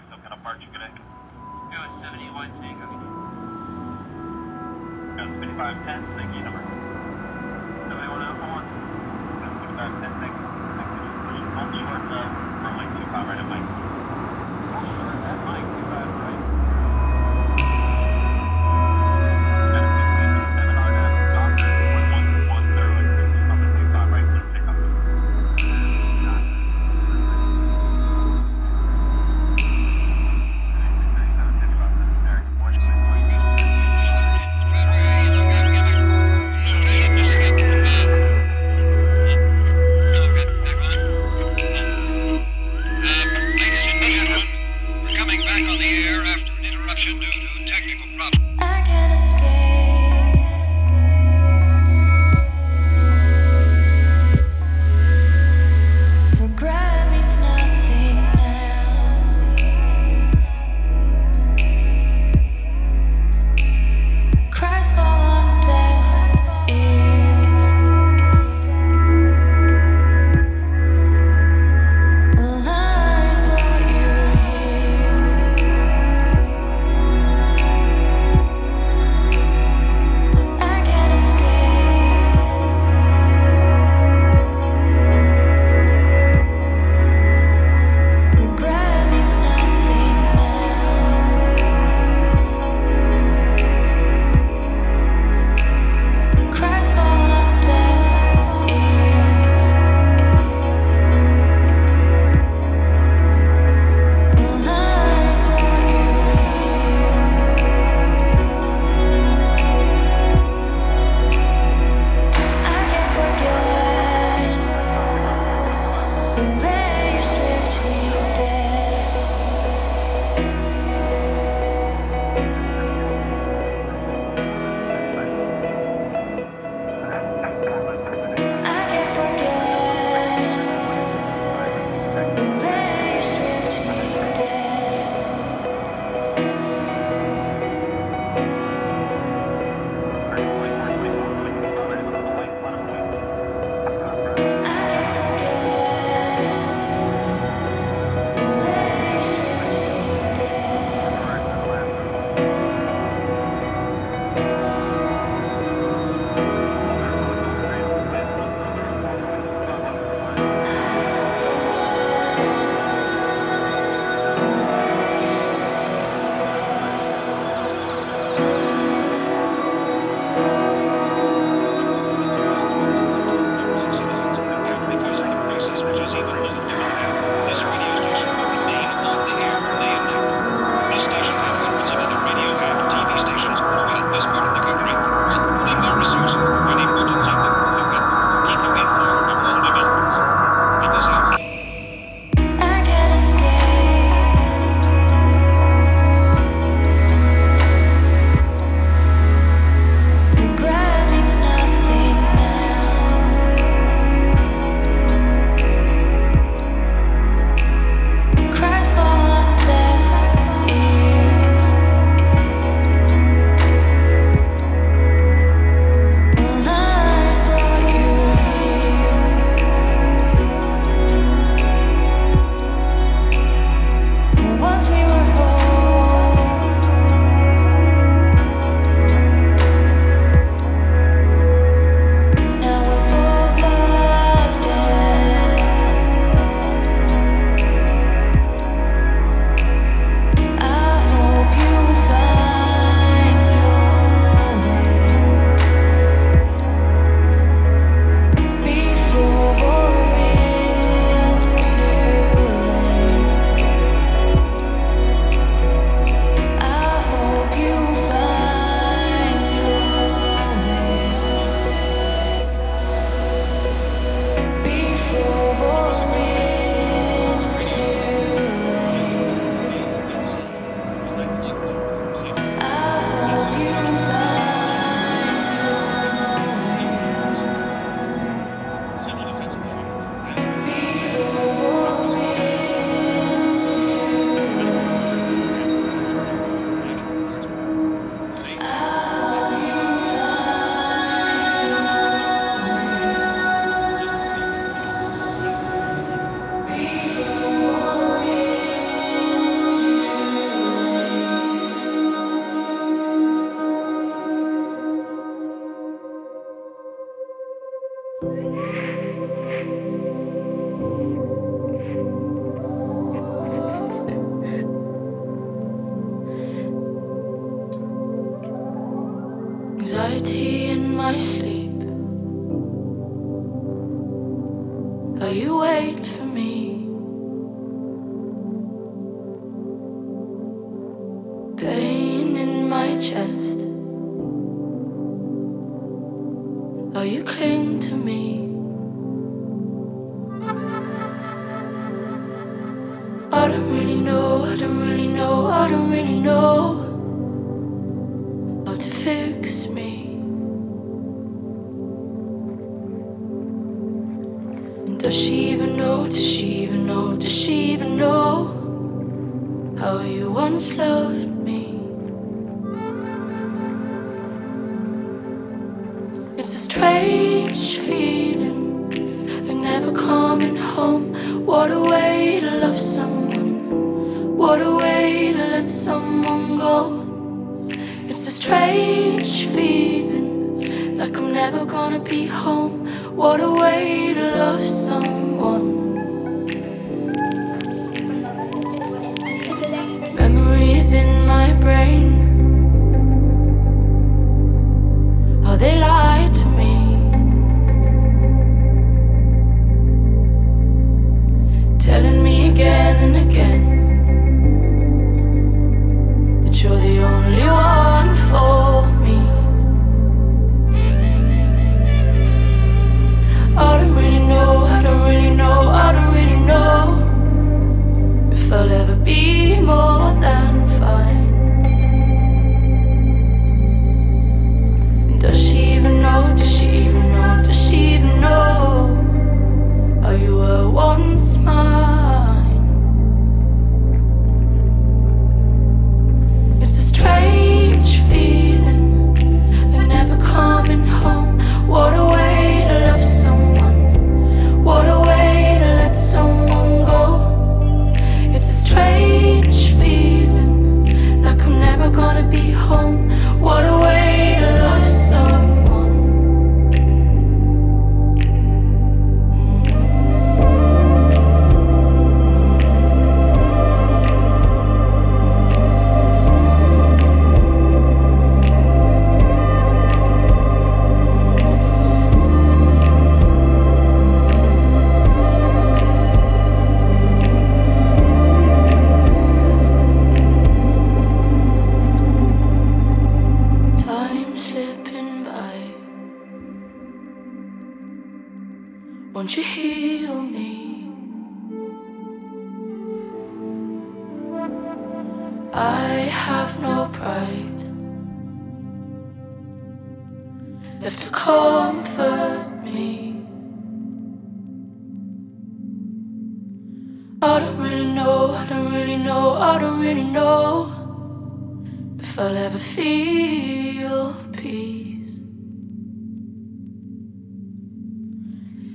Max, what kind of part you're gonna? It was 71 Tango. Got 2510, Siggy number.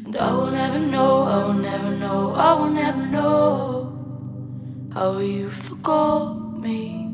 And I will never know, I will never know, I will never know how you forgot me.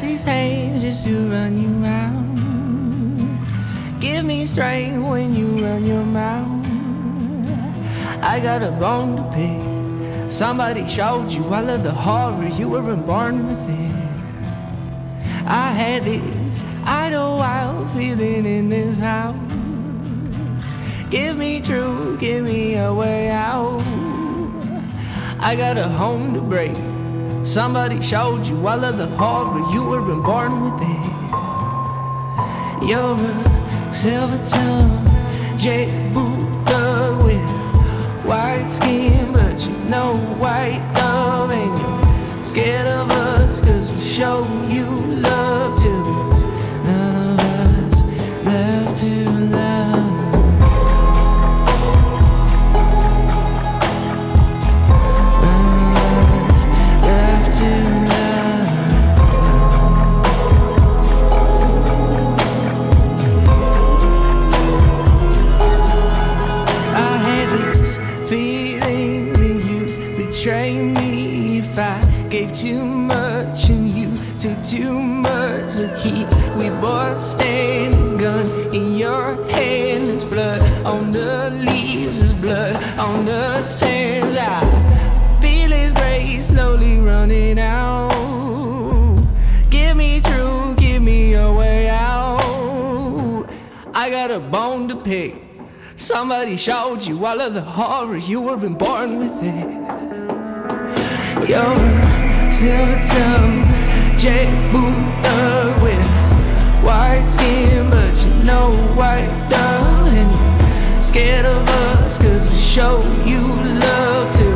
These hands just to run you round. Give me strength when you run your mouth. I got a bone to pick. Somebody showed you all of the horror you were born with it. I had this idle wild feeling in this house. Give me truth, give me a way out. I got a home to break. Somebody showed you all of the horror you were born with it. You're a silver tongue, J boot thug with white skin, but you know white love, and you're scared of us, cause we show you love bone to pick. Somebody showed you all of the horrors you were born with it. You're a silver tongue, jet boot with white skin, but you know white love. And you're scared of us, cause we show you love to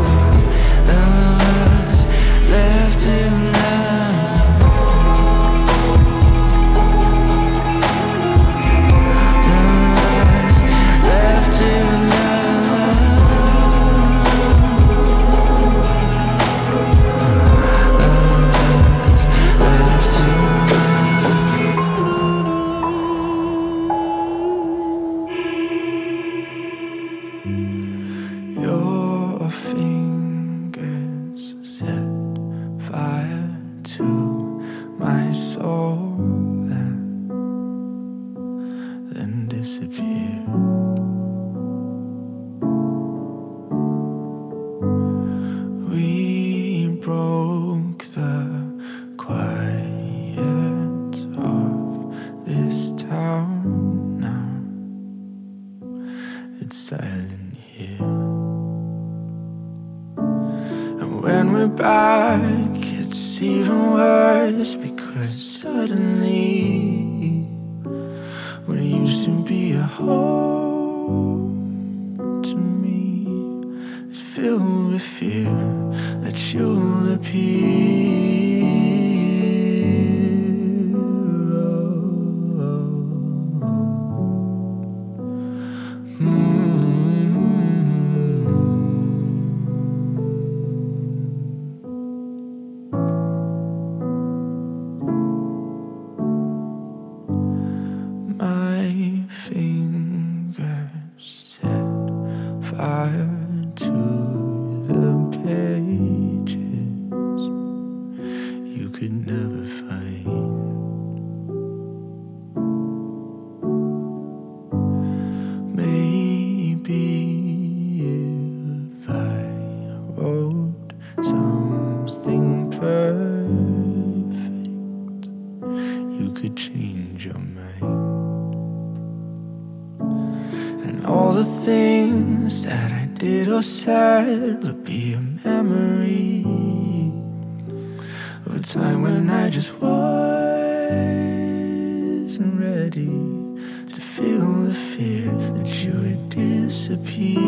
did or said would be a memory of a time when I just wasn't ready to feel the fear that you would disappear.